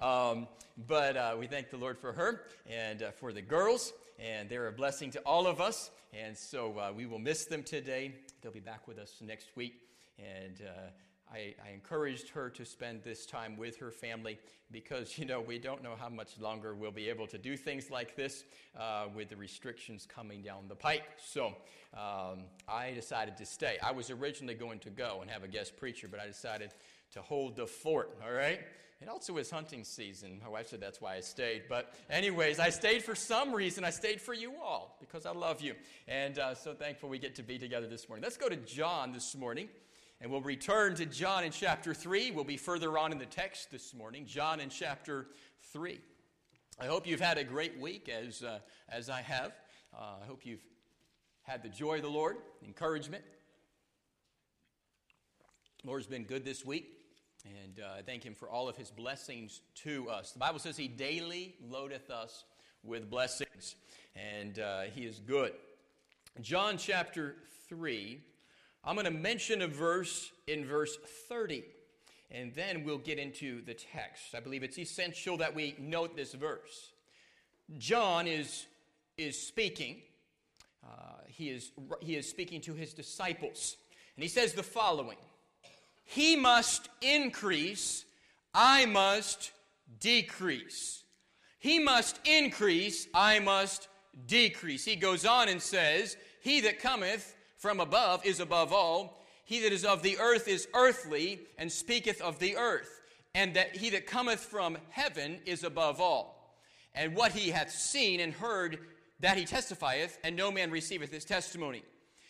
Um, but uh, we thank the Lord for her and uh, for the girls, and they're a blessing to all of us. And so uh, we will miss them today. They'll be back with us next week. And uh, I, I, encouraged her to spend this time with her family because, you know, we don't know how much longer we'll be able to do things like this uh, with the restrictions coming down the pike. So um, I decided to stay. I was originally going to go and have a guest preacher, but I decided to hold the fort, all right? It also was hunting season. My wife said that's why I stayed. But, anyways, I stayed for some reason. I stayed for you all because I love you. And uh, so thankful we get to be together this morning. Let's go to John this morning. And we'll return to John in chapter 3. We'll be further on in the text this morning. John in chapter 3. I hope you've had a great week as, uh, as I have. Uh, I hope you've had the joy of the Lord, encouragement. The Lord's been good this week, and uh, thank Him for all of His blessings to us. The Bible says He daily loadeth us with blessings, and uh, He is good. John chapter 3 I'm going to mention a verse in verse 30, and then we'll get into the text. I believe it's essential that we note this verse. John is, is speaking. Uh, he, is, he is speaking to his disciples. And he says the following He must increase, I must decrease. He must increase, I must decrease. He goes on and says, He that cometh from above is above all. He that is of the earth is earthly, and speaketh of the earth. And that he that cometh from heaven is above all. And what he hath seen and heard, that he testifieth, and no man receiveth his testimony.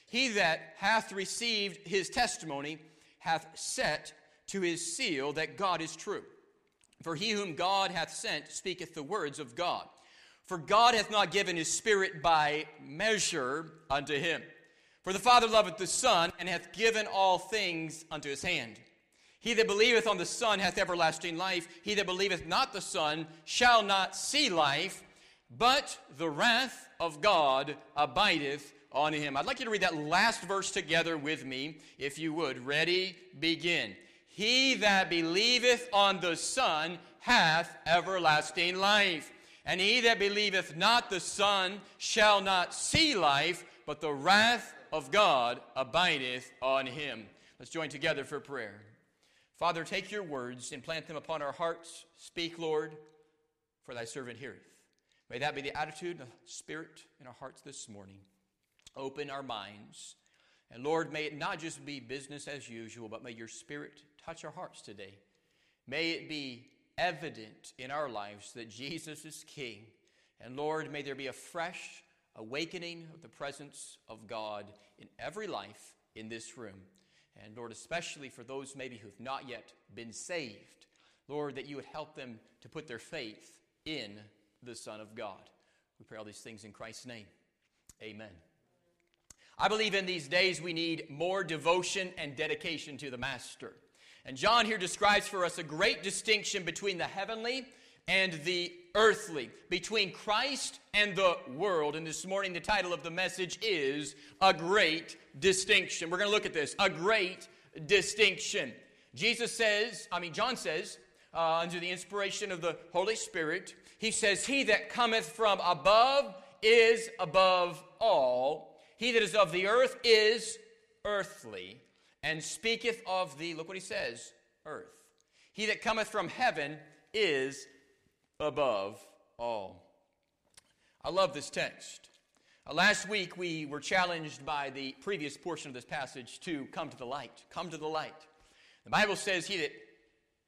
He that hath received his testimony hath set to his seal that God is true. For he whom God hath sent speaketh the words of God. For God hath not given his Spirit by measure unto him. For the Father loveth the Son, and hath given all things unto his hand. He that believeth on the Son hath everlasting life. He that believeth not the Son shall not see life, but the wrath of God abideth on him. I'd like you to read that last verse together with me, if you would. Ready, begin. He that believeth on the Son hath everlasting life. And he that believeth not the Son shall not see life, but the wrath of God abideth on him. Let's join together for prayer. Father, take your words and plant them upon our hearts. Speak, Lord, for thy servant heareth. May that be the attitude of the spirit in our hearts this morning. Open our minds. And Lord, may it not just be business as usual, but may your spirit touch our hearts today. May it be evident in our lives that Jesus is King. And Lord, may there be a fresh awakening of the presence of God in every life in this room. And Lord, especially for those maybe who've not yet been saved, Lord, that you would help them to put their faith in the Son of God. We pray all these things in Christ's name. Amen. I believe in these days we need more devotion and dedication to the Master. And John here describes for us a great distinction between the heavenly and the earthly, between Christ and the world. And this morning, the title of the message is A Great Distinction. We're going to look at this A Great Distinction. Jesus says, I mean, John says, uh, under the inspiration of the Holy Spirit, he says, He that cometh from above is above all. He that is of the earth is earthly, and speaketh of the, look what he says, earth. He that cometh from heaven is above all. I love this text. Uh, last week, we were challenged by the previous portion of this passage to come to the light. Come to the light. The Bible says, He that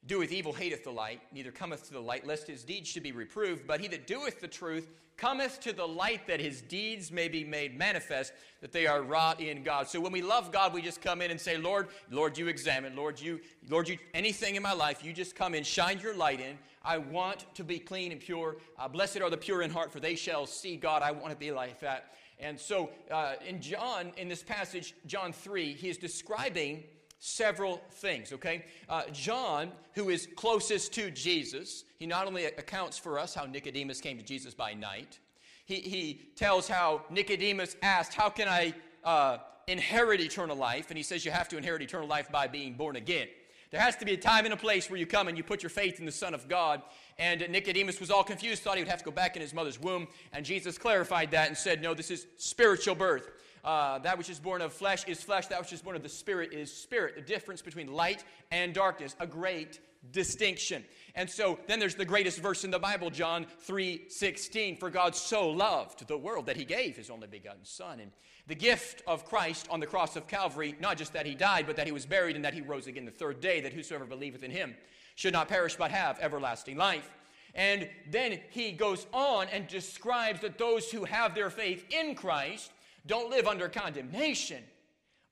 doeth evil hateth the light, neither cometh to the light, lest his deeds should be reproved. But he that doeth the truth cometh to the light that his deeds may be made manifest, that they are wrought in God. So when we love God, we just come in and say, Lord, Lord, you examine, Lord, you, Lord, you, anything in my life, you just come in, shine your light in. I want to be clean and pure. Uh, blessed are the pure in heart, for they shall see God. I want to be like that. And so uh, in John, in this passage, John 3, he is describing several things, okay? Uh, John, who is closest to Jesus, he not only accounts for us how Nicodemus came to Jesus by night, he, he tells how Nicodemus asked, How can I uh, inherit eternal life? And he says, You have to inherit eternal life by being born again. There has to be a time and a place where you come and you put your faith in the Son of God. And Nicodemus was all confused, thought he would have to go back in his mother's womb. And Jesus clarified that and said, No, this is spiritual birth. Uh, that which is born of flesh is flesh, that which is born of the Spirit is spirit. The difference between light and darkness, a great distinction. And so then there's the greatest verse in the Bible, John 3 16. For God so loved the world that he gave his only begotten Son. And the gift of Christ on the cross of Calvary, not just that he died, but that he was buried and that he rose again the third day, that whosoever believeth in him should not perish but have everlasting life. And then he goes on and describes that those who have their faith in Christ don't live under condemnation,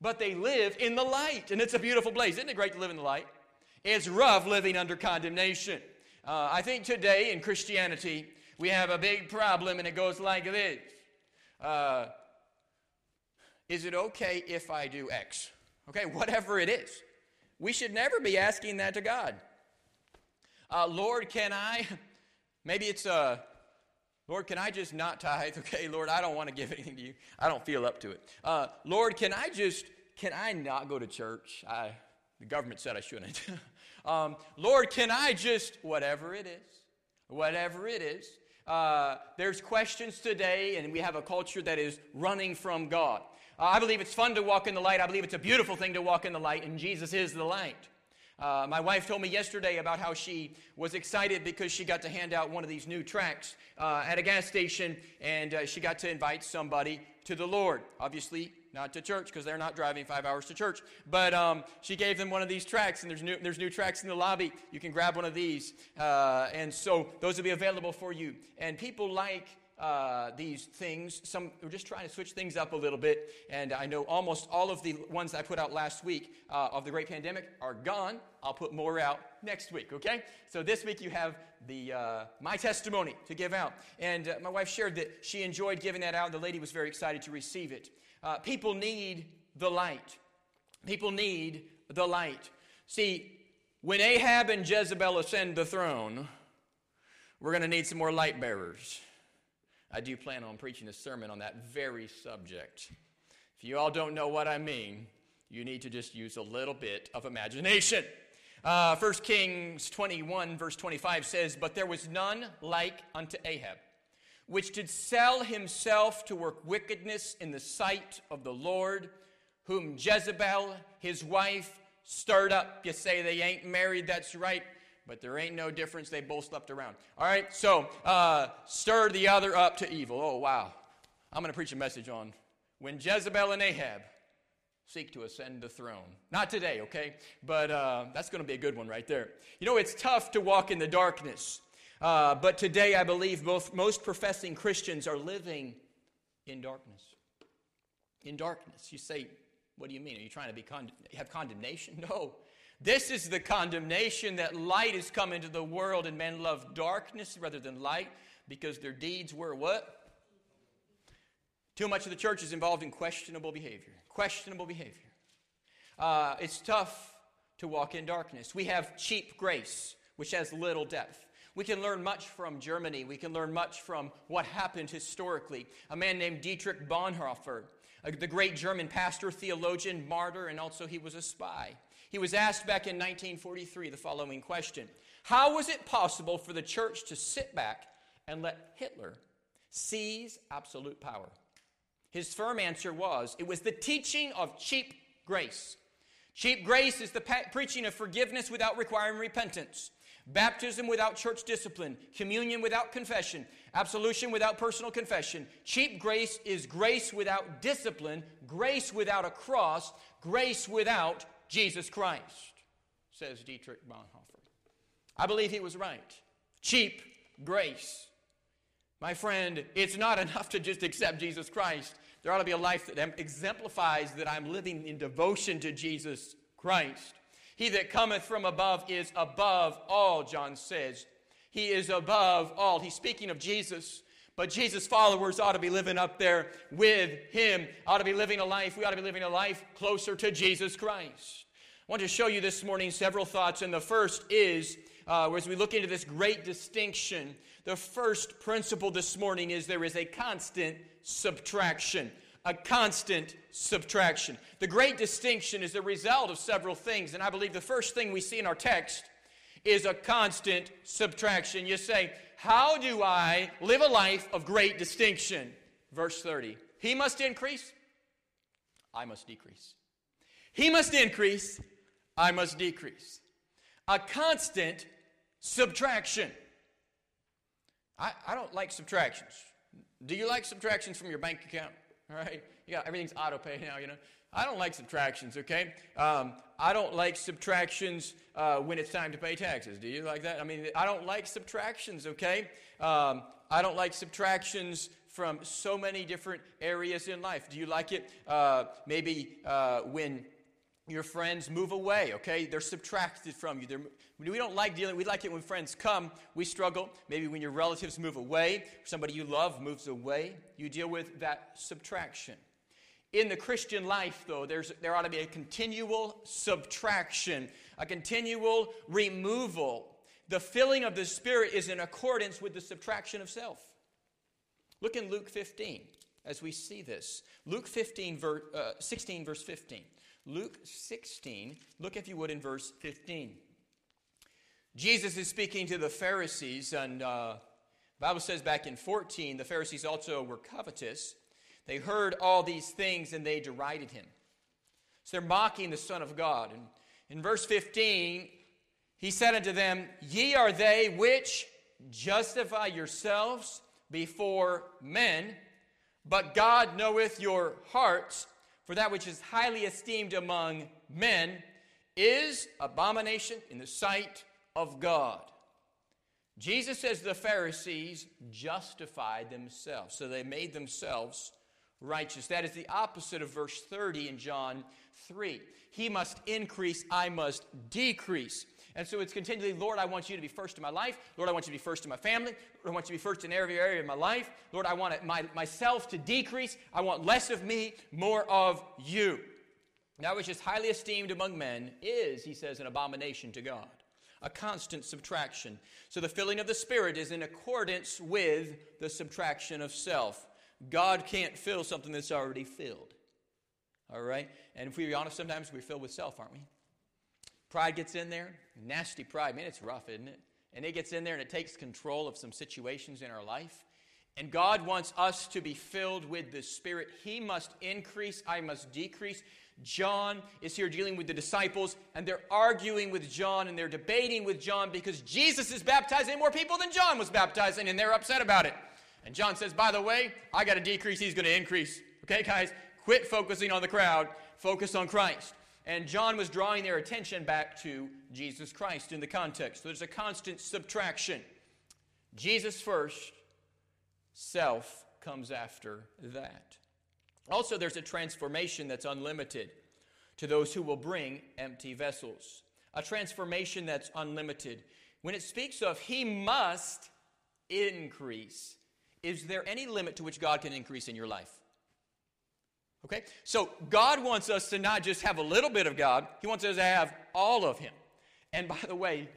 but they live in the light. And it's a beautiful place. Isn't it great to live in the light? It's rough living under condemnation. Uh, I think today in Christianity, we have a big problem, and it goes like this uh, Is it okay if I do X? Okay, whatever it is. We should never be asking that to God. Uh, Lord, can I? Maybe it's a. Lord, can I just not tithe? Okay, Lord, I don't want to give anything to you. I don't feel up to it. Uh, Lord, can I just, can I not go to church? I, the government said I shouldn't. Um, Lord, can I just, whatever it is, whatever it is. Uh, there's questions today, and we have a culture that is running from God. Uh, I believe it's fun to walk in the light. I believe it's a beautiful thing to walk in the light, and Jesus is the light. Uh, my wife told me yesterday about how she was excited because she got to hand out one of these new tracts uh, at a gas station, and uh, she got to invite somebody to the Lord. Obviously, not to church because they're not driving five hours to church. But um, she gave them one of these tracts, and there's new, there's new tracts in the lobby. You can grab one of these. Uh, and so those will be available for you. And people like uh, these things. Some we're just trying to switch things up a little bit. And I know almost all of the ones I put out last week uh, of the Great Pandemic are gone. I'll put more out next week. Okay. So this week you have the uh, my testimony to give out, and uh, my wife shared that she enjoyed giving that out. The lady was very excited to receive it. Uh, people need the light. People need the light. See, when Ahab and Jezebel ascend the throne, we're going to need some more light bearers. I do plan on preaching a sermon on that very subject. If you all don't know what I mean, you need to just use a little bit of imagination. Uh, 1 Kings 21, verse 25 says, But there was none like unto Ahab, which did sell himself to work wickedness in the sight of the Lord, whom Jezebel, his wife, stirred up. You say they ain't married, that's right but there ain't no difference. They both slept around. All right, so uh, stir the other up to evil. Oh, wow. I'm going to preach a message on when Jezebel and Ahab seek to ascend the throne. Not today, okay? But uh, that's going to be a good one right there. You know, it's tough to walk in the darkness. Uh, but today, I believe both, most professing Christians are living in darkness. In darkness. You say, what do you mean? Are you trying to be con- have condemnation? No. This is the condemnation that light has come into the world and men love darkness rather than light because their deeds were what? Too much of the church is involved in questionable behavior. Questionable behavior. Uh, it's tough to walk in darkness. We have cheap grace, which has little depth. We can learn much from Germany. We can learn much from what happened historically. A man named Dietrich Bonhoeffer, the great German pastor, theologian, martyr, and also he was a spy. He was asked back in 1943 the following question How was it possible for the church to sit back and let Hitler seize absolute power? His firm answer was it was the teaching of cheap grace. Cheap grace is the pa- preaching of forgiveness without requiring repentance, baptism without church discipline, communion without confession, absolution without personal confession. Cheap grace is grace without discipline, grace without a cross, grace without Jesus Christ, says Dietrich Bonhoeffer. I believe he was right. Cheap grace. My friend, it's not enough to just accept Jesus Christ. There ought to be a life that exemplifies that I'm living in devotion to Jesus Christ. He that cometh from above is above all, John says. He is above all. He's speaking of Jesus. But Jesus' followers ought to be living up there with him, ought to be living a life, we ought to be living a life closer to Jesus Christ. I want to show you this morning several thoughts, and the first is uh, as we look into this great distinction, the first principle this morning is there is a constant subtraction. a constant subtraction. The great distinction is the result of several things, and I believe the first thing we see in our text is a constant subtraction. You say, How do I live a life of great distinction? Verse 30 He must increase, I must decrease. He must increase, I must decrease. A constant subtraction. I, I don't like subtractions. Do you like subtractions from your bank account? All right? You got everything's auto pay now, you know. I don't like subtractions, okay? Um, I don't like subtractions uh, when it's time to pay taxes. Do you like that? I mean, I don't like subtractions, okay? Um, I don't like subtractions from so many different areas in life. Do you like it uh, maybe uh, when your friends move away, okay? They're subtracted from you. They're, we don't like dealing, we like it when friends come. We struggle. Maybe when your relatives move away, somebody you love moves away, you deal with that subtraction. In the Christian life, though, there's, there ought to be a continual subtraction, a continual removal. The filling of the Spirit is in accordance with the subtraction of self. Look in Luke 15 as we see this. Luke 15, ver, uh, 16, verse 15. Luke 16, look if you would in verse 15. Jesus is speaking to the Pharisees, and uh, Bible says back in 14, the Pharisees also were covetous. They heard all these things and they derided him. So they're mocking the Son of God. And in verse 15, he said unto them, Ye are they which justify yourselves before men, but God knoweth your hearts for that which is highly esteemed among men is abomination in the sight of God. Jesus says the Pharisees justified themselves, so they made themselves righteous. That is the opposite of verse 30 in John 3. He must increase, I must decrease. And so it's continually, Lord, I want you to be first in my life. Lord, I want you to be first in my family. Lord, I want you to be first in every area of my life. Lord, I want my, myself to decrease. I want less of me, more of you. That which is highly esteemed among men is, he says, an abomination to God, a constant subtraction. So the filling of the Spirit is in accordance with the subtraction of self. God can't fill something that's already filled. All right? And if we be honest, sometimes we're filled with self, aren't we? Pride gets in there. Nasty pride. Man, it's rough, isn't it? And it gets in there and it takes control of some situations in our life. And God wants us to be filled with the Spirit. He must increase, I must decrease. John is here dealing with the disciples, and they're arguing with John and they're debating with John because Jesus is baptizing more people than John was baptizing, and they're upset about it. And John says, By the way, I got to decrease, he's going to increase. Okay, guys, quit focusing on the crowd, focus on Christ. And John was drawing their attention back to Jesus Christ in the context. So there's a constant subtraction. Jesus first, self comes after that. Also, there's a transformation that's unlimited to those who will bring empty vessels. A transformation that's unlimited. When it speaks of he must increase, is there any limit to which God can increase in your life? Okay? So God wants us to not just have a little bit of God, He wants us to have all of Him. And by the way,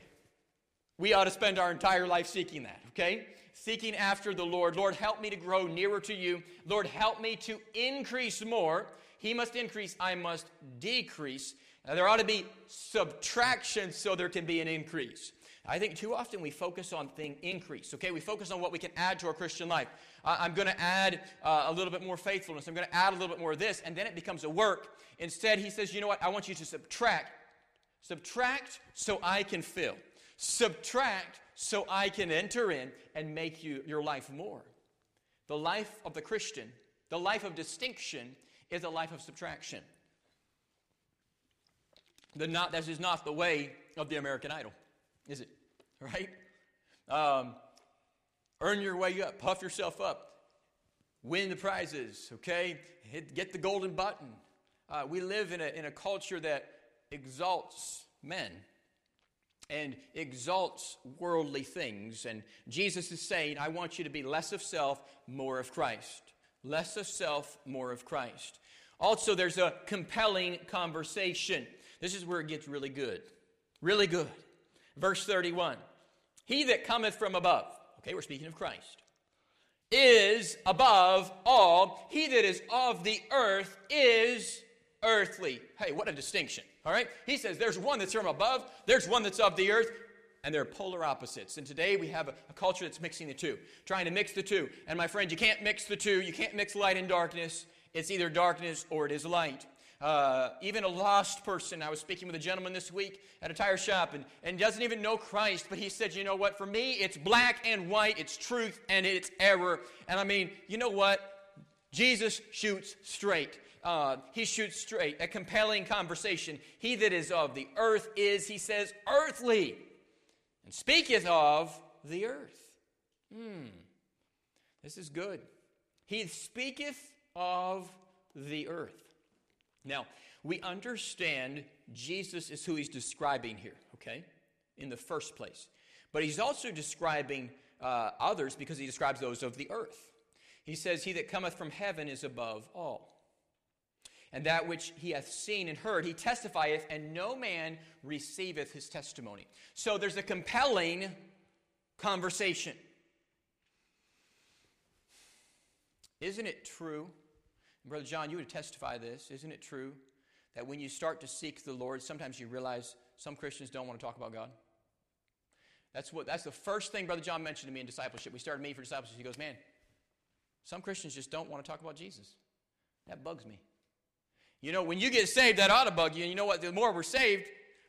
we ought to spend our entire life seeking that, okay? Seeking after the Lord. Lord, help me to grow nearer to you. Lord, help me to increase more. He must increase, I must decrease. Now, there ought to be subtraction so there can be an increase. I think too often we focus on thing increase. Okay, we focus on what we can add to our Christian life. I'm going to add uh, a little bit more faithfulness. I'm going to add a little bit more of this, and then it becomes a work. Instead, he says, you know what? I want you to subtract. Subtract so I can fill. Subtract so I can enter in and make you, your life more. The life of the Christian, the life of distinction, is a life of subtraction. The not, that is not the way of the American Idol, is it? Right? Um, earn your way up, puff yourself up, win the prizes, okay? Hit, get the golden button. Uh, we live in a, in a culture that exalts men and exalts worldly things. And Jesus is saying, I want you to be less of self, more of Christ. Less of self, more of Christ. Also, there's a compelling conversation. This is where it gets really good. Really good. Verse 31 He that cometh from above Okay, we're speaking of Christ. is above all. He that is of the earth is earthly. Hey, what a distinction. All right? He says there's one that's from above, there's one that's of the earth, and they're polar opposites. And today we have a, a, culture that's mixing the two, trying to mix the two. And my friend, you can't mix the two. You can't mix light and darkness. It's either darkness or it is light. Uh, even a lost person. I was speaking with a gentleman this week at a tire shop and, and doesn't even know Christ, but he said, You know what? For me, it's black and white, it's truth and it's error. And I mean, you know what? Jesus shoots straight. Uh, he shoots straight. A compelling conversation. He that is of the earth is, he says, earthly, and speaketh of the earth. Hmm. This is good. He speaketh of the earth. Now, we understand Jesus is who he's describing here, okay, in the first place. But he's also describing uh, others because he describes those of the earth. He says, He that cometh from heaven is above all. And that which he hath seen and heard, he testifieth, and no man receiveth his testimony. So there's a compelling conversation. Isn't it true Brother John, you would testify this. Isn't it true that when you start to seek the Lord, sometimes you realize some Christians don't want to talk about God? That's, what, that's the first thing Brother John mentioned to me in discipleship. We started meeting for discipleship. He goes, Man, some Christians just don't want to talk about Jesus. That bugs me. You know, when you get saved, that ought to bug you. And you know what? The more we're saved,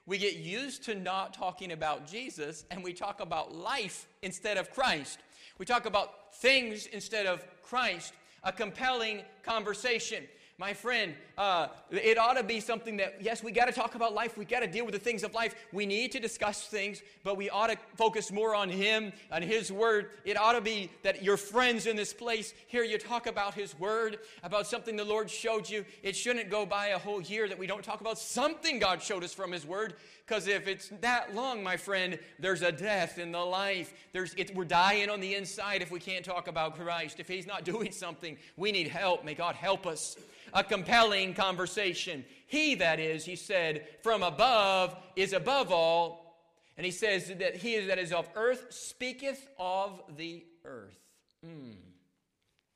we get used to not talking about Jesus and we talk about life instead of Christ. We talk about things instead of Christ a compelling conversation. My friend, uh, it ought to be something that, yes, we got to talk about life. We got to deal with the things of life. We need to discuss things, but we ought to focus more on Him and His Word. It ought to be that your friends in this place hear you talk about His Word, about something the Lord showed you. It shouldn't go by a whole year that we don't talk about something God showed us from His Word. Because if it's that long, my friend, there's a death in the life. There's, it, we're dying on the inside if we can't talk about Christ. If He's not doing something, we need help. May God help us. A compelling conversation. He, that is, he said, from above is above all. And he says that he that is of earth speaketh of the earth. Mm.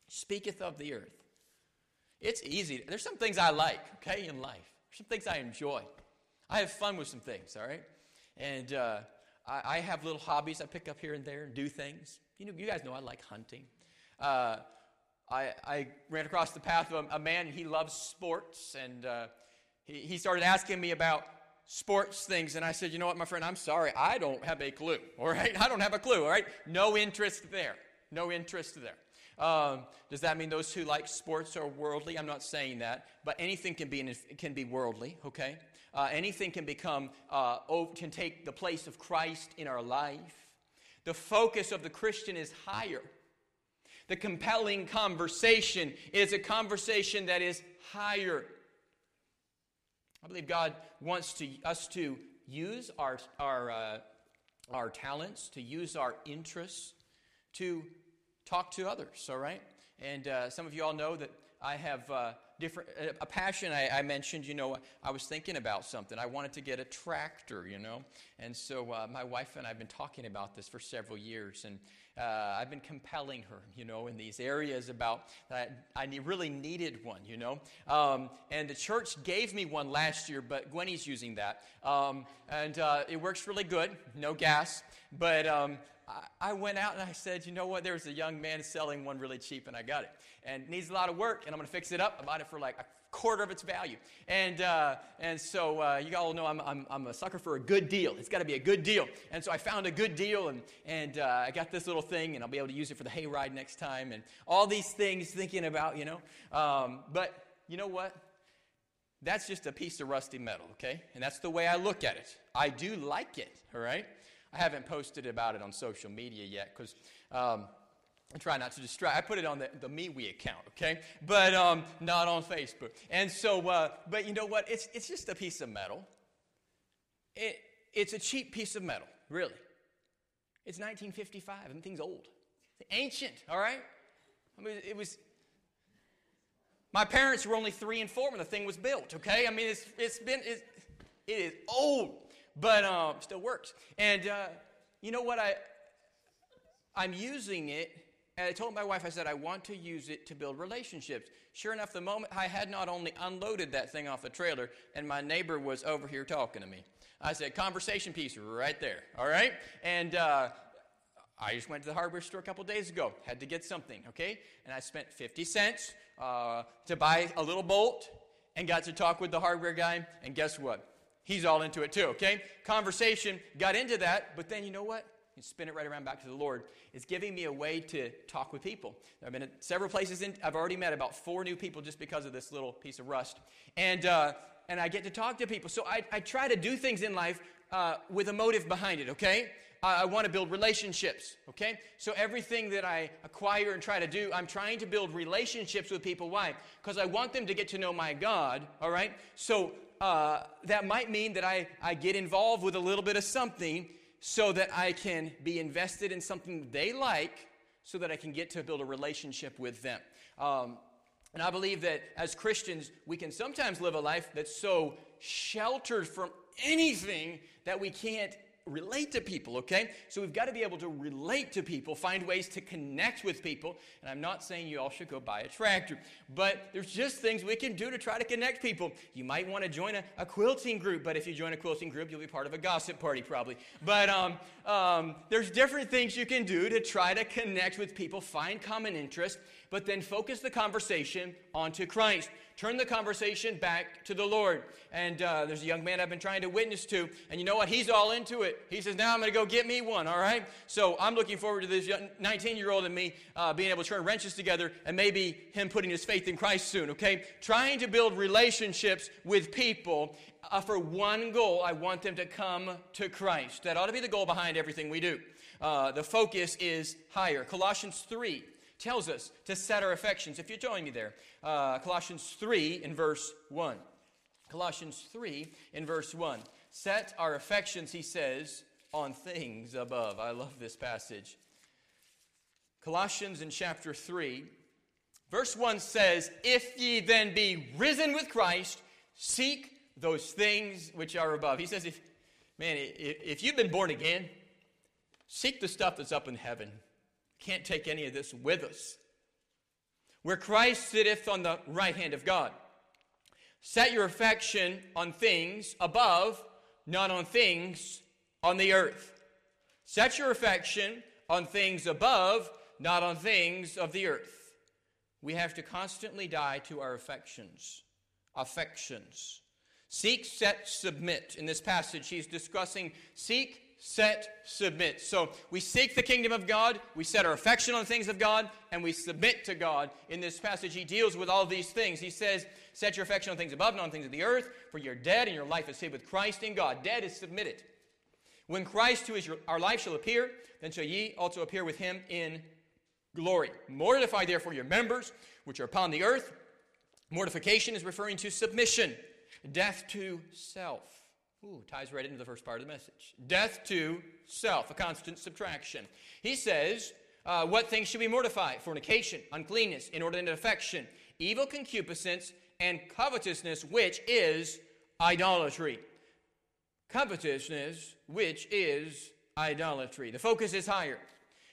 Speaketh of the earth. It's easy. There's some things I like, okay, in life. There's some things I enjoy. I have fun with some things, all right? And uh, I, I, have little hobbies I pick up here and there and do things. You know, you guys know I like hunting. Uh, I, I, ran across the path of a, a man, he loves sports, and uh, he, he started asking me about sports things. And I said, You know what, my friend, I'm sorry, I don't have a clue, all right? I don't have a clue, all right? No interest there. No interest there. Um, does that mean those who like sports are worldly? I'm not saying that, but anything can be can be worldly. Okay, uh, anything can become uh, can take the place of Christ in our life. The focus of the Christian is higher. The compelling conversation is a conversation that is higher. I believe God wants to, us to use our, our, uh, our talents, to use our interests to talk to others, all right? And uh, some of you all know that I have uh, different a passion I, I, mentioned. You know, I was thinking about something. I wanted to get a tractor. You know, and so uh, my wife and I have been talking about this for several years, and uh, I've been compelling her. You know, in these areas about that I really needed one. You know, um, and the church gave me one last year, but Gwenny's using that, um, and uh, it works really good. No gas, but um, I went out and I said, you know what? There's a young man selling one really cheap, and I got it. And it needs a lot of work, and I'm going to fix it up. I bought it for like a quarter of its value. And, uh, and so uh, you all know I'm, I'm, I'm, a sucker for a good deal. It's got to be a good deal. And so I found a good deal, and, and uh, I got this little thing, and I'll be able to use it for the hayride next time, and all these things thinking about, you know. Um, but you know what? That's just a piece of rusty metal, okay? And that's the way I look at it. I do like it, all right? I haven't posted about it on social media yet because um, I try not to distract. I put it on the, the MeWe account, okay? But um, not on Facebook. And so, uh, but you know what? It's, it's just a piece of metal. It, it's a cheap piece of metal, really. It's 1955, and thing's old. It's ancient, all right? I mean, it was. My parents were only three and four when the thing was built, okay? I mean, it's, it's been, it's, it is old but um, still works. And uh, you know what? I I'm using it And I told my wife, I said, I want to use it to build relationships. Sure enough, the moment I had not only unloaded that thing off the trailer, and my neighbor was over here talking to me. I said, conversation piece right there, all right? And uh, I just went to the hardware store a couple days ago, had to get something, okay? And I spent 50 cents uh, to buy a little bolt and got to talk with the hardware guy, and guess what? He's all into it too, okay? Conversation, got into that, but then you know what? You spin it right around back to the Lord. It's giving me a way to talk with people. I've been at several places. In, I've already met about four new people just because of this little piece of rust. And, uh, and I get to talk to people. So I, I try to do things in life uh, with a motive behind it, okay? I, I want to build relationships, okay? So everything that I acquire and try to do, I'm trying to build relationships with people. Why? Because I want them to get to know my God, all right? So uh, that might mean that I, I get involved with a little bit of something so that I can be invested in something they like so that I can get to build a relationship with them. Um, and I believe that as Christians, we can sometimes live a life that's so sheltered from anything that we can't relate to people, okay? So we've got to be able to relate to people, find ways to connect with people. And I'm not saying you all should go buy a tractor, but there's just things we can do to try to connect people. You might want to join a, a quilting group, but if you join a quilting group, you'll be part of a gossip party probably. But um, um, there's different things you can do to try to connect with people, find common interest, but then focus the conversation onto Christ. Turn the conversation back to the Lord. And uh, there's a young man I've been trying to witness to, and you know what? He's all into it. He says, Now I'm going to go get me one, all right? So I'm looking forward to this 19 year old and me uh, being able to turn wrenches together and maybe him putting his faith in Christ soon, okay? Trying to build relationships with people uh, for one goal. I want them to come to Christ. That ought to be the goal behind everything we do. Uh, the focus is higher. Colossians 3 tells us to set our affections. If you join me there, uh, Colossians 3 in verse 1. Colossians 3 in verse 1. Set our affections, he says, on things above. I love this passage. Colossians in chapter 3, verse 1 says, If ye then be risen with Christ, seek those things which are above. He says, if, man, if you've been born again, seek the stuff that's up in heaven. Can't take any of this with us. Where Christ sitteth on the right hand of God. Set your affection on things above, not on things on the earth. Set your affection on things above, not on things of the earth. We have to constantly die to our affections. Affections. Seek, set, submit. In this passage, he's discussing seek, set, submit. So we seek the kingdom of God, we set our affection on the things of God, and we submit to God. In this passage, he deals with all these things. He says, Set your affection on things above, not on things of the earth, for you're dead, and your life is hid with Christ in God. Dead is submitted. When Christ, who is your, our life, shall appear, then shall ye also appear with him in glory. Mortify therefore your members, which are upon the earth. Mortification is referring to submission, death to self. Ooh, ties right into the first part of the message. Death to self, a constant subtraction. He says, uh, What things should we mortify? Fornication, uncleanness, inordinate affection, evil concupiscence, and covetousness, which is idolatry. Covetousness, which is idolatry. The focus is higher,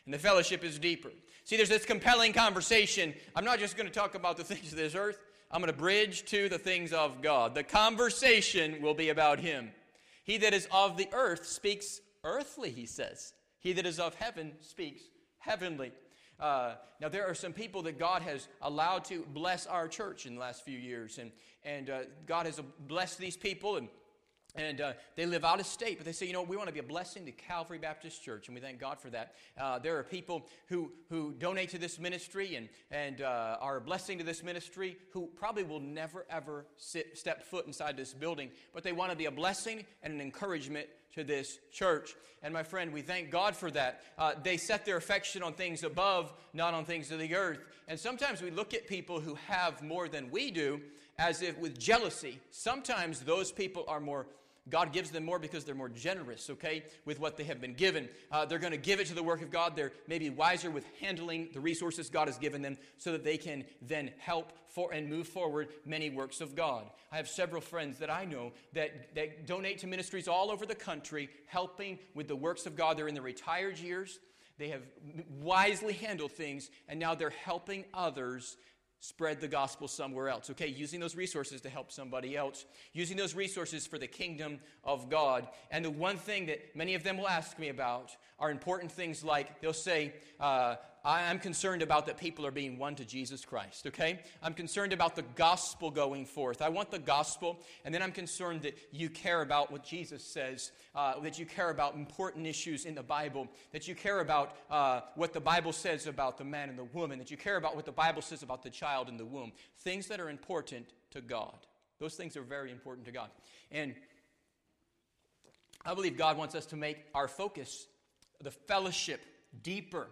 and the fellowship is deeper. See, there's this compelling conversation. I'm not just going to talk about the things of this earth. I'm going to bridge to the things of God. The conversation will be about Him. He that is of the earth speaks earthly, he says. He that is of heaven speaks heavenly. Uh, now, there are some people that God has allowed to bless our church in the last few years, and, and uh, God has blessed these people, and and uh, they live out of state, but they say, you know, we want to be a blessing to Calvary Baptist Church, and we thank God for that. Uh, there are people who, who donate to this ministry and, and uh, are a blessing to this ministry who probably will never, ever sit, step foot inside this building, but they want to be a blessing and an encouragement to this church. And my friend, we thank God for that. Uh, they set their affection on things above, not on things of the earth. And sometimes we look at people who have more than we do as if with jealousy. Sometimes those people are more God gives them more because they're more generous, okay, with what they have been given. Uh, they're going to give it to the work of God. They're maybe wiser with handling the resources God has given them so that they can then help for and move forward many works of God. I have several friends that I know that, that donate to ministries all over the country, helping with the works of God. They're in their retired years. they have wisely handled things, and now they're helping others spread the gospel somewhere else. Okay, using those resources to help somebody else, using those resources for the kingdom of God. And the one thing that many of them will ask me about are important things like they'll say, uh, I'm concerned about that people are being won to Jesus Christ, okay? I'm concerned about the gospel going forth. I want the gospel, and then I'm concerned that you care about what Jesus says, uh, that you care about important issues in the Bible, that you care about uh, what the Bible says about the man and the woman, that you care about what the Bible says about the child in the womb. Things that are important to God. Those things are very important to God. And I believe God wants us to make our focus, the fellowship, deeper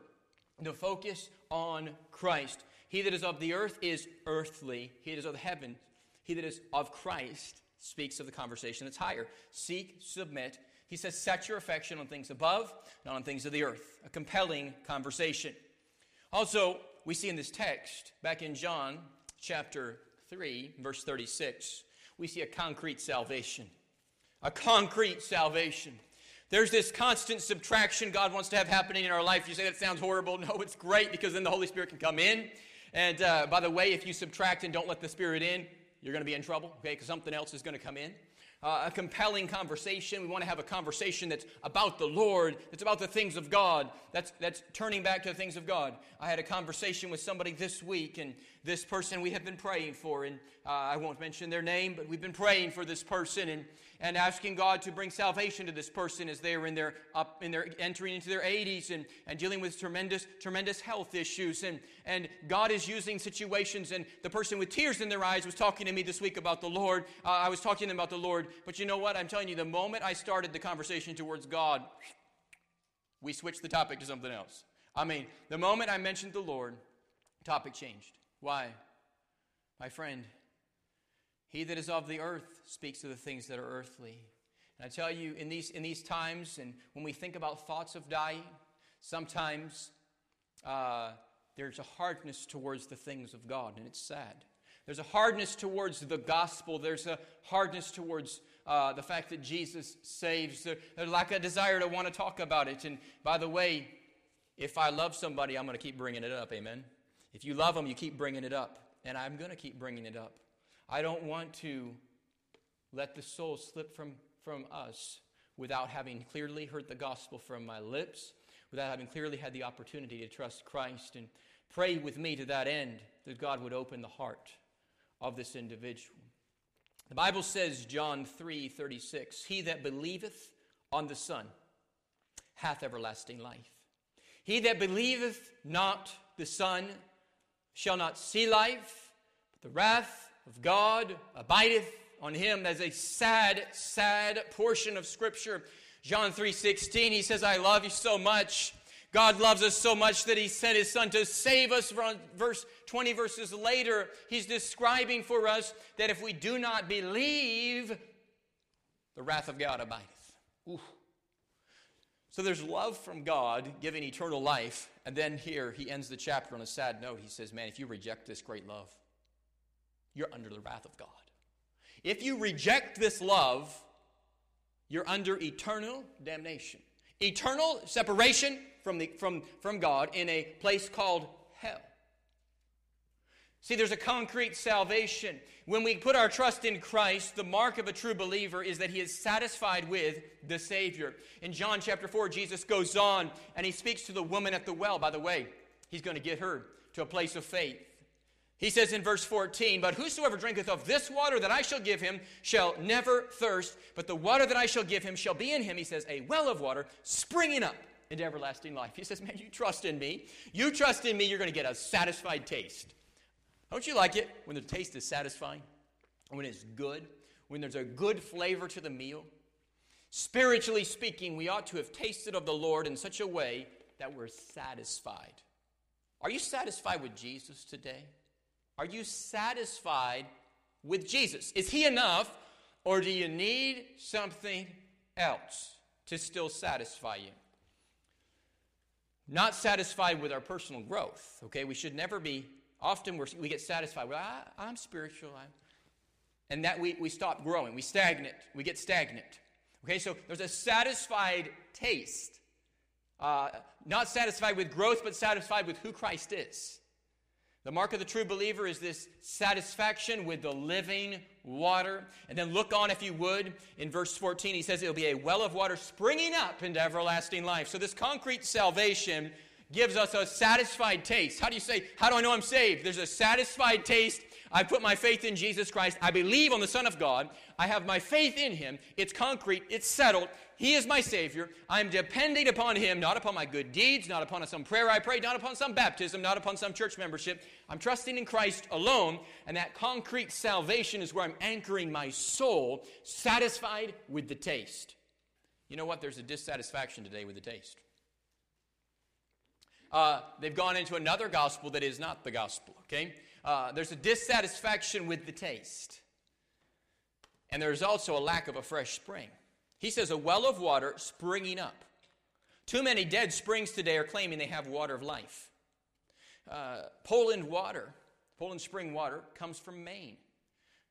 the focus on Christ. He that is of the earth is earthly. He that is of the heaven, he that is of Christ speaks of the conversation that's higher. Seek, submit. He says, set your affection on things above, not on things of the earth. A compelling conversation. Also, we see in this text, back in John chapter 3, verse 36, we see a concrete salvation. A concrete salvation. There's this constant subtraction God wants to have happening in our life. You say that sounds horrible. No, it's great because then the Holy Spirit can come in. And uh, by the way, if you subtract and don't let the Spirit in, you're going to be in trouble, okay? Because something else is going to come in. Uh, a compelling conversation. We want to have a conversation that's about the Lord, that's about the things of God, that's, that's turning back to the things of God. I had a conversation with somebody this week, and this person we have been praying for, and uh, I won't mention their name, but we've been praying for this person, and and asking God to bring salvation to this person as they are in their up in their entering into their 80s and, and dealing with tremendous tremendous health issues. And and God is using situations and the person with tears in their eyes was talking to me this week about the Lord. Uh, I was talking to them about the Lord. But you know what? I'm telling you the moment I started the conversation towards God we switched the topic to something else. I mean the moment I mentioned the Lord topic changed. Why? My friend he that is of the earth speaks of the things that are earthly. And I tell you, in these, in these times, and when we think about thoughts of dying, sometimes uh, there's a hardness towards the things of God, and it's sad. There's a hardness towards the gospel. There's a hardness towards uh, the fact that Jesus saves. There's like a desire to want to talk about it. And by the way, if I love somebody, I'm going to keep bringing it up. Amen. If you love them, you keep bringing it up. And I'm going to keep bringing it up. I don't want to let the soul slip from, from us without having clearly heard the gospel from my lips, without having clearly had the opportunity to trust Christ. And pray with me to that end that God would open the heart of this individual. The Bible says, John 3 36, He that believeth on the Son hath everlasting life. He that believeth not the Son shall not see life, but the wrath of God abideth on him. That's a sad, sad portion of Scripture. John 3.16, he says, I love you so much. God loves us so much that he sent his son to save us. Verse 20 verses later, he's describing for us that if we do not believe, the wrath of God abideth. Ooh. So there's love from God giving eternal life. And then here he ends the chapter on a sad note. He says, Man, if you reject this great love, you're under the wrath of God. If you reject this love, you're under eternal damnation, eternal separation from, the, from, from God in a place called hell. See, there's a concrete salvation. When we put our trust in Christ, the mark of a true believer is that he is satisfied with the Savior. In John chapter 4, Jesus goes on and he speaks to the woman at the well. By the way, he's going to get her to a place of faith. He says in verse 14, But whosoever drinketh of this water that I shall give him shall never thirst, but the water that I shall give him shall be in him, he says, a well of water springing up into everlasting life. He says, Man, you trust in me. You trust in me, you're going to get a satisfied taste. Don't you like it when the taste is satisfying? When it's good? When there's a good flavor to the meal? Spiritually speaking, we ought to have tasted of the Lord in such a way that we're satisfied. Are you satisfied with Jesus today? Are you satisfied with Jesus? Is He enough, or do you need something else to still satisfy you? Not satisfied with our personal growth, okay? We should never be, often we get satisfied. Well, I, am spiritual. I'm, and that we, we stop growing. We stagnate. We get stagnant. Okay, so there's a satisfied taste Uh, not satisfied with growth, but satisfied with who Christ is. The mark of the true believer is this satisfaction with the living water. And then look on, if you would, in verse 14, he says it'll be a well of water springing up into everlasting life. So, this concrete salvation gives us a satisfied taste. How do you say, How do I know I'm saved? There's a satisfied taste. I put my faith in Jesus Christ. I believe on the Son of God. I have my faith in Him. It's concrete, it's settled. He is my Savior. I'm depending upon Him, not upon my good deeds, not upon some prayer I pray, not upon some baptism, not upon some church membership. I'm trusting in Christ alone, and that concrete salvation is where I'm anchoring my soul, satisfied with the taste. You know what? There's a dissatisfaction today with the taste. Uh, they've gone into another gospel that is not the gospel, okay? Uh, there's a dissatisfaction with the taste. And there's also a lack of a fresh spring. He says, a well of water springing up. Too many dead springs today are claiming they have water of life. Uh, Poland water, Poland spring water, comes from Maine.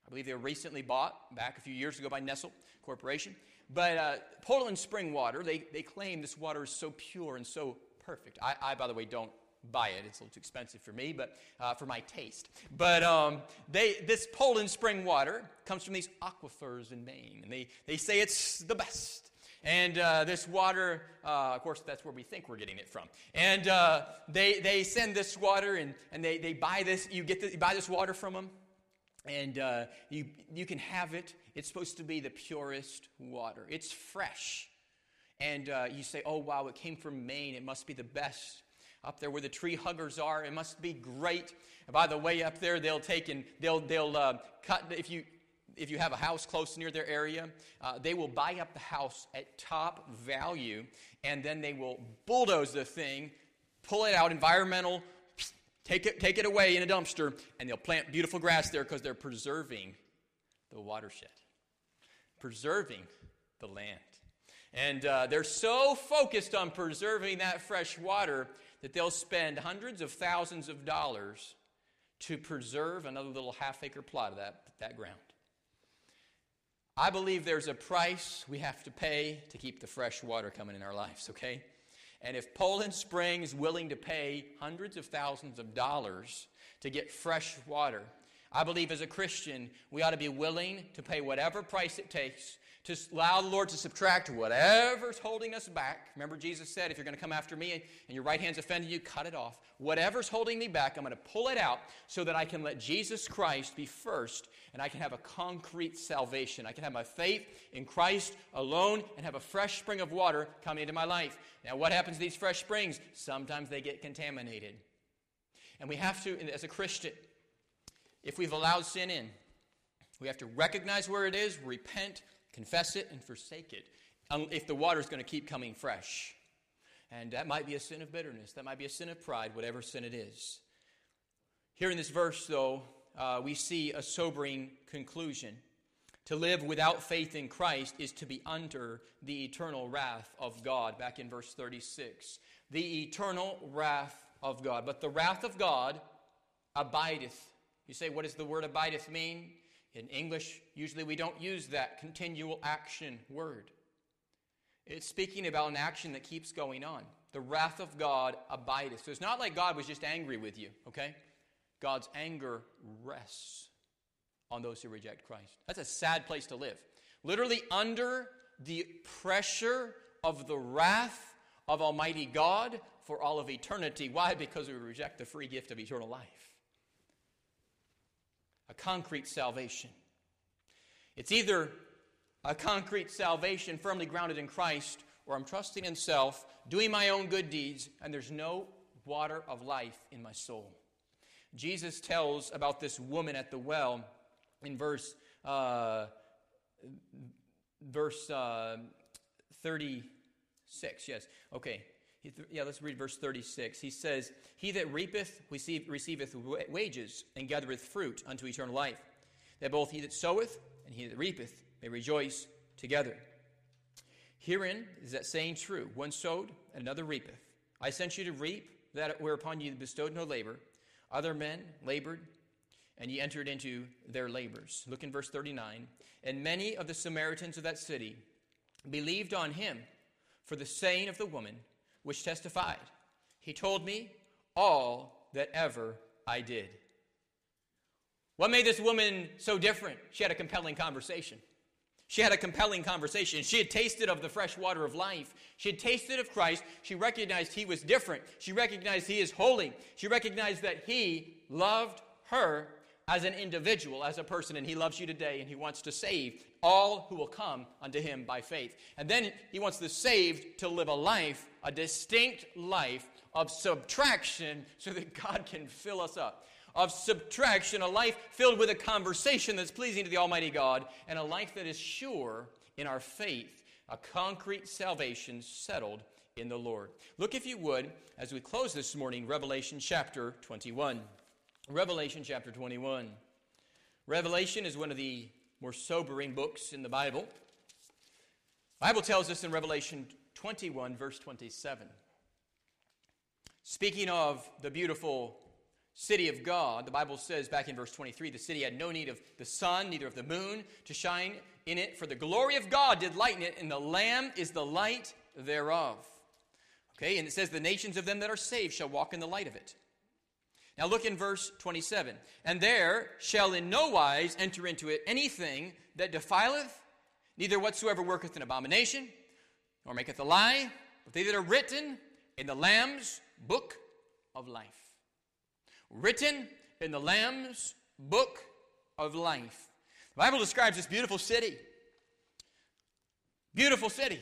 I believe they were recently bought back a few years ago by Nestle Corporation. But uh, Poland spring water, they, they claim this water is so pure and so perfect. I, I, by the way, don't buy it. It's a little too expensive for me, but uh, for my taste. But um, they, this Poland spring water comes from these aquifers in Maine, and they, they say it's the best. And uh, this water, uh, of course, that's where we think we're getting it from. And uh, they, they send this water, and, and they, they buy this. You get the, you buy this water from them, and uh, you, you can have it. It's supposed to be the purest water. It's fresh. And uh, you say, oh, wow, it came from Maine. It must be the best up there where the tree huggers are. It must be great. And by the way, up there, they'll take and they'll, they'll uh, cut, if you, if you have a house close near their area, uh, they will buy up the house at top value, and then they will bulldoze the thing, pull it out, environmental, take it, take it away in a dumpster, and they'll plant beautiful grass there because they're preserving the watershed, preserving the land. And uh, they're so focused on preserving that fresh water that they'll spend hundreds of thousands of dollars to preserve another little half acre plot of that, that ground. I believe there's a price we have to pay to keep the fresh water coming in our lives, okay? And if Poland Spring is willing to pay hundreds of thousands of dollars to get fresh water, I believe as a Christian, we ought to be willing to pay whatever price it takes to allow the Lord to subtract whatever's holding us back. Remember, Jesus said, if you're going to come after me and your right hand's offended you, cut it off. Whatever's holding me back, I'm going to pull it out so that I can let Jesus Christ be first and I can have a concrete salvation. I can have my faith in Christ alone and have a fresh spring of water coming into my life. Now, what happens to these fresh springs? Sometimes they get contaminated. And we have to, as a Christian, if we've allowed sin in, we have to recognize where it is, repent, confess it, and forsake it if the water is going to keep coming fresh. And that might be a sin of bitterness. That might be a sin of pride, whatever sin it is. Here in this verse, though, uh, we see a sobering conclusion. To live without faith in Christ is to be under the eternal wrath of God. Back in verse 36. The eternal wrath of God. But the wrath of God abideth. You say, what does the word abideth mean? In English, usually we don't use that continual action word. It's speaking about an action that keeps going on. The wrath of God abideth. So it's not like God was just angry with you, okay? God's anger rests on those who reject Christ. That's a sad place to live. Literally under the pressure of the wrath of Almighty God for all of eternity. Why? Because we reject the free gift of eternal life a concrete salvation. It's either a concrete salvation firmly grounded in Christ, or I'm trusting in self, doing my own good deeds, and there's no water of life in my soul. Jesus tells about this woman at the well in verse uh, verse uh, 36. Yes. Okay. Yeah, let's read verse 36. He says, He that reapeth receiveth wages and gathereth fruit unto eternal life, that both he that soweth and he that reapeth may rejoice together. Herein is that saying true one sowed and another reapeth. I sent you to reap that whereupon ye bestowed no labor. Other men labored, and ye entered into their labors. Look in verse 39. And many of the Samaritans of that city believed on him for the saying of the woman which testified. He told me all that ever I did. What made this woman so different? She had a compelling conversation. She had a compelling conversation. She had tasted of the fresh water of life. She had tasted of Christ. She recognized he was different. She recognized he is holy. She recognized that he loved her as an individual, as a person, and he loves you today, and he wants to save all who will come unto him by faith. And then he wants the saved to live a life, a distinct life of subtraction, so that God can fill us up of subtraction, a life filled with a conversation that's pleasing to the Almighty God, and a life that is sure in our faith, a concrete salvation settled in the Lord. Look, if you would, as we close this morning, Revelation chapter 21. Revelation chapter 21. Revelation is one of the more sobering books in the Bible. The Bible tells us in Revelation 21, verse 27. Speaking of the beautiful city of God, the Bible says back in verse 23 the city had no need of the sun, neither of the moon to shine in it, for the glory of God did lighten it, and the Lamb is the light thereof. Okay, and it says, The nations of them that are saved shall walk in the light of it. Now look in verse 27. And there shall in no wise enter into it anything that defileth, neither whatsoever worketh an abomination, nor maketh a lie, but they that are written in the Lamb's book of life written in the Lamb's book of life. The Bible describes this beautiful city. Beautiful city.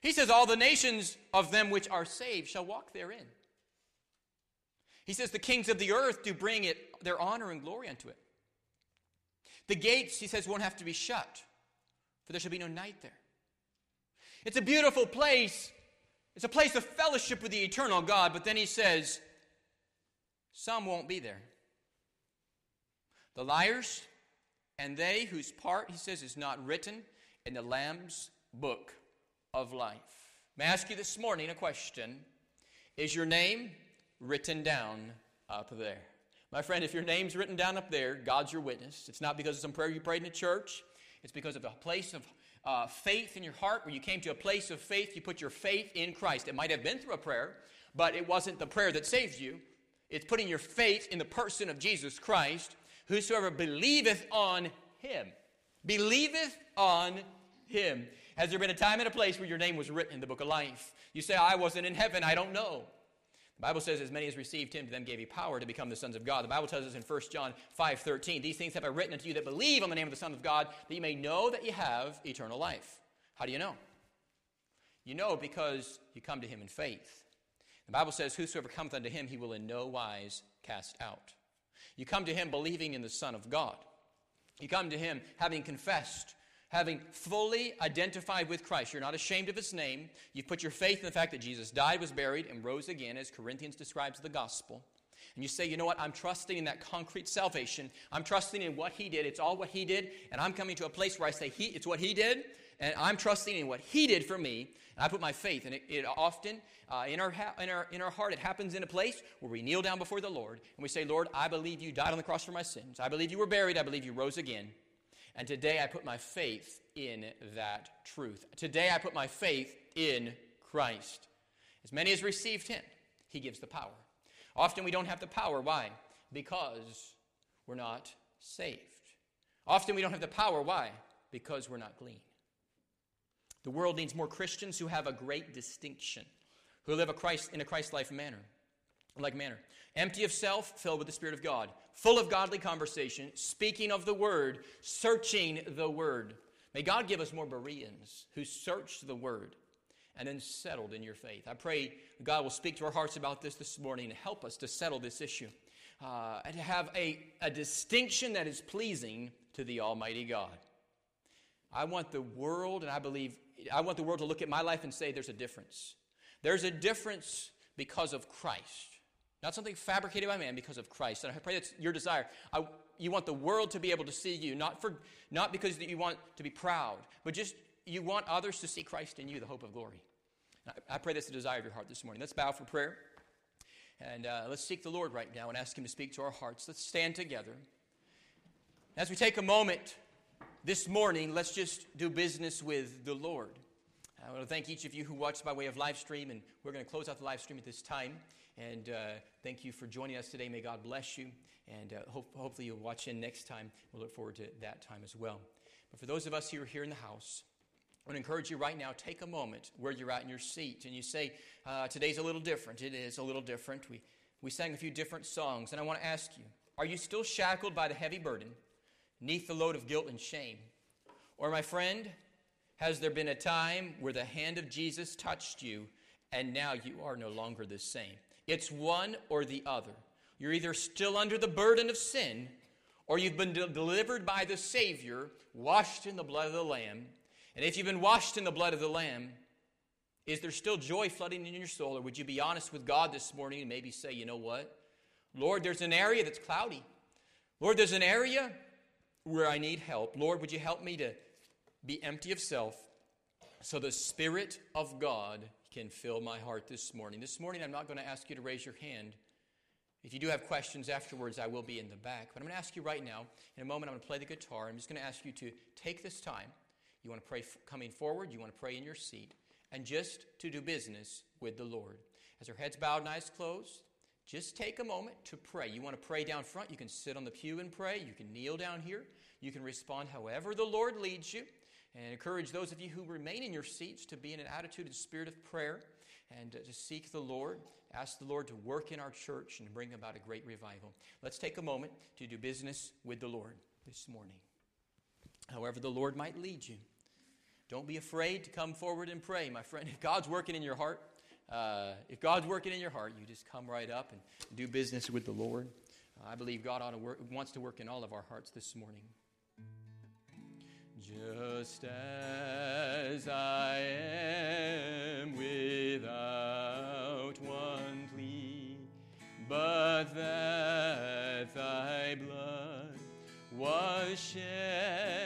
He says, All the nations of them which are saved shall walk therein. He says, The kings of the earth do bring it their honor and glory unto it. The gates, he says, won't have to be shut, for there shall be no night there. It's a beautiful place. It's a place of fellowship with the eternal God, but then he says, some won't be there. The liars and they whose part, he says, is not written in the Lamb's book of life. May I ask you this morning a question? Is your name written down up there? My friend, if your name's written down up there, God's your witness. It's not because of some prayer you prayed in a church, it's because of a place of uh, faith in your heart where you came to a place of faith. You put your faith in Christ. It might have been through a prayer, but it wasn't the prayer that saved you. It's putting your faith in the person of Jesus Christ. Whosoever believeth on him. Believeth on him. Has there been a time and a place where your name was written in the book of life? You say, I wasn't in heaven, I don't know. The Bible says, as many as received him, to them gave he power to become the sons of God. The Bible tells us in 1 John 5 13, These things have I written unto you that believe on the name of the Son of God, that you may know that you have eternal life. How do you know? You know because you come to him in faith. The Bible says, Whosoever cometh unto him, he will in no wise cast out. You come to him believing in the Son of God. You come to him having confessed, having fully identified with Christ. You're not ashamed of his name. You've put your faith in the fact that Jesus died, was buried, and rose again, as Corinthians describes the gospel. And you say, you know what? I'm trusting in that concrete salvation. I'm trusting in what he did. It's all what he did. And I'm coming to a place where I say, he, it's what he did. And I'm trusting in what he did for me. And I put my faith. And it, it often, uh, in, our ha- in, our, in our heart, it happens in a place where we kneel down before the Lord and we say, Lord, I believe you died on the cross for my sins. I believe you were buried. I believe you rose again. And today I put my faith in that truth. Today I put my faith in Christ. As many as received him, he gives the power. Often we don't have the power. Why? Because we're not saved. Often we don't have the power. Why? Because we're not clean. The world needs more Christians who have a great distinction, who live a Christ in a Christ-like manner, like manner, empty of self, filled with the Spirit of God, full of godly conversation, speaking of the Word, searching the Word. May God give us more Bereans who search the Word and then settled in your faith. I pray God will speak to our hearts about this this morning and help us to settle this issue uh, and to have a, a distinction that is pleasing to the Almighty God. I want the world, and I believe, I want the world to look at my life and say there's a difference. There's a difference because of Christ. Not something fabricated by man, because of Christ. And I pray that's your desire. I, you want the world to be able to see you, not, for, not because you want to be proud, but just you want others to see Christ in you, the hope of glory. I pray that's the desire of your heart this morning. Let's bow for prayer. And uh, let's seek the Lord right now and ask Him to speak to our hearts. Let's stand together. As we take a moment this morning, let's just do business with the Lord. I want to thank each of you who watched by way of live stream, and we're going to close out the live stream at this time. And uh, thank you for joining us today. May God bless you, and uh, hope, hopefully you'll watch in next time. We'll look forward to that time as well. But for those of us who are here in the house, I want to encourage you right now, take a moment where you're at in your seat and you say, uh, Today's a little different. It is a little different. We, we sang a few different songs, and I want to ask you Are you still shackled by the heavy burden, neath the load of guilt and shame? Or, my friend, has there been a time where the hand of Jesus touched you and now you are no longer the same? It's one or the other. You're either still under the burden of sin or you've been de- delivered by the Savior, washed in the blood of the Lamb, and if you've been washed in the blood of the Lamb, is there still joy flooding in your soul? Or would you be honest with God this morning and maybe say, you know what? Lord, there's an area that's cloudy. Lord, there's an area where I need help. Lord, would you help me to be empty of self so the Spirit of God can fill my heart this morning? This morning, I'm not going to ask you to raise your hand. If you do have questions afterwards, I will be in the back. But I'm going to ask you right now, in a moment, I'm going to play the guitar. I'm just going to ask you to take this time you want to pray coming forward, you want to pray in your seat, and just to do business with the Lord. As our heads bowed and eyes closed, just take a moment to pray. You want to pray down front, you can sit on the pew and pray. You can kneel down here. You can respond however the Lord leads you. And encourage those of you who remain in your seats to be in an attitude of spirit of prayer and to seek the Lord. Ask the Lord to work in our church and bring about a great revival. Let's take a moment to do business with the Lord this morning. However, the Lord might lead you. Don't be afraid to come forward and pray, my friend. If God's working in your heart, uh, if God's working in your heart, you just come right up and do business with the Lord. I believe God to work, wants to work in all of our hearts this morning. Just as I am without one plea, but that thy blood was shed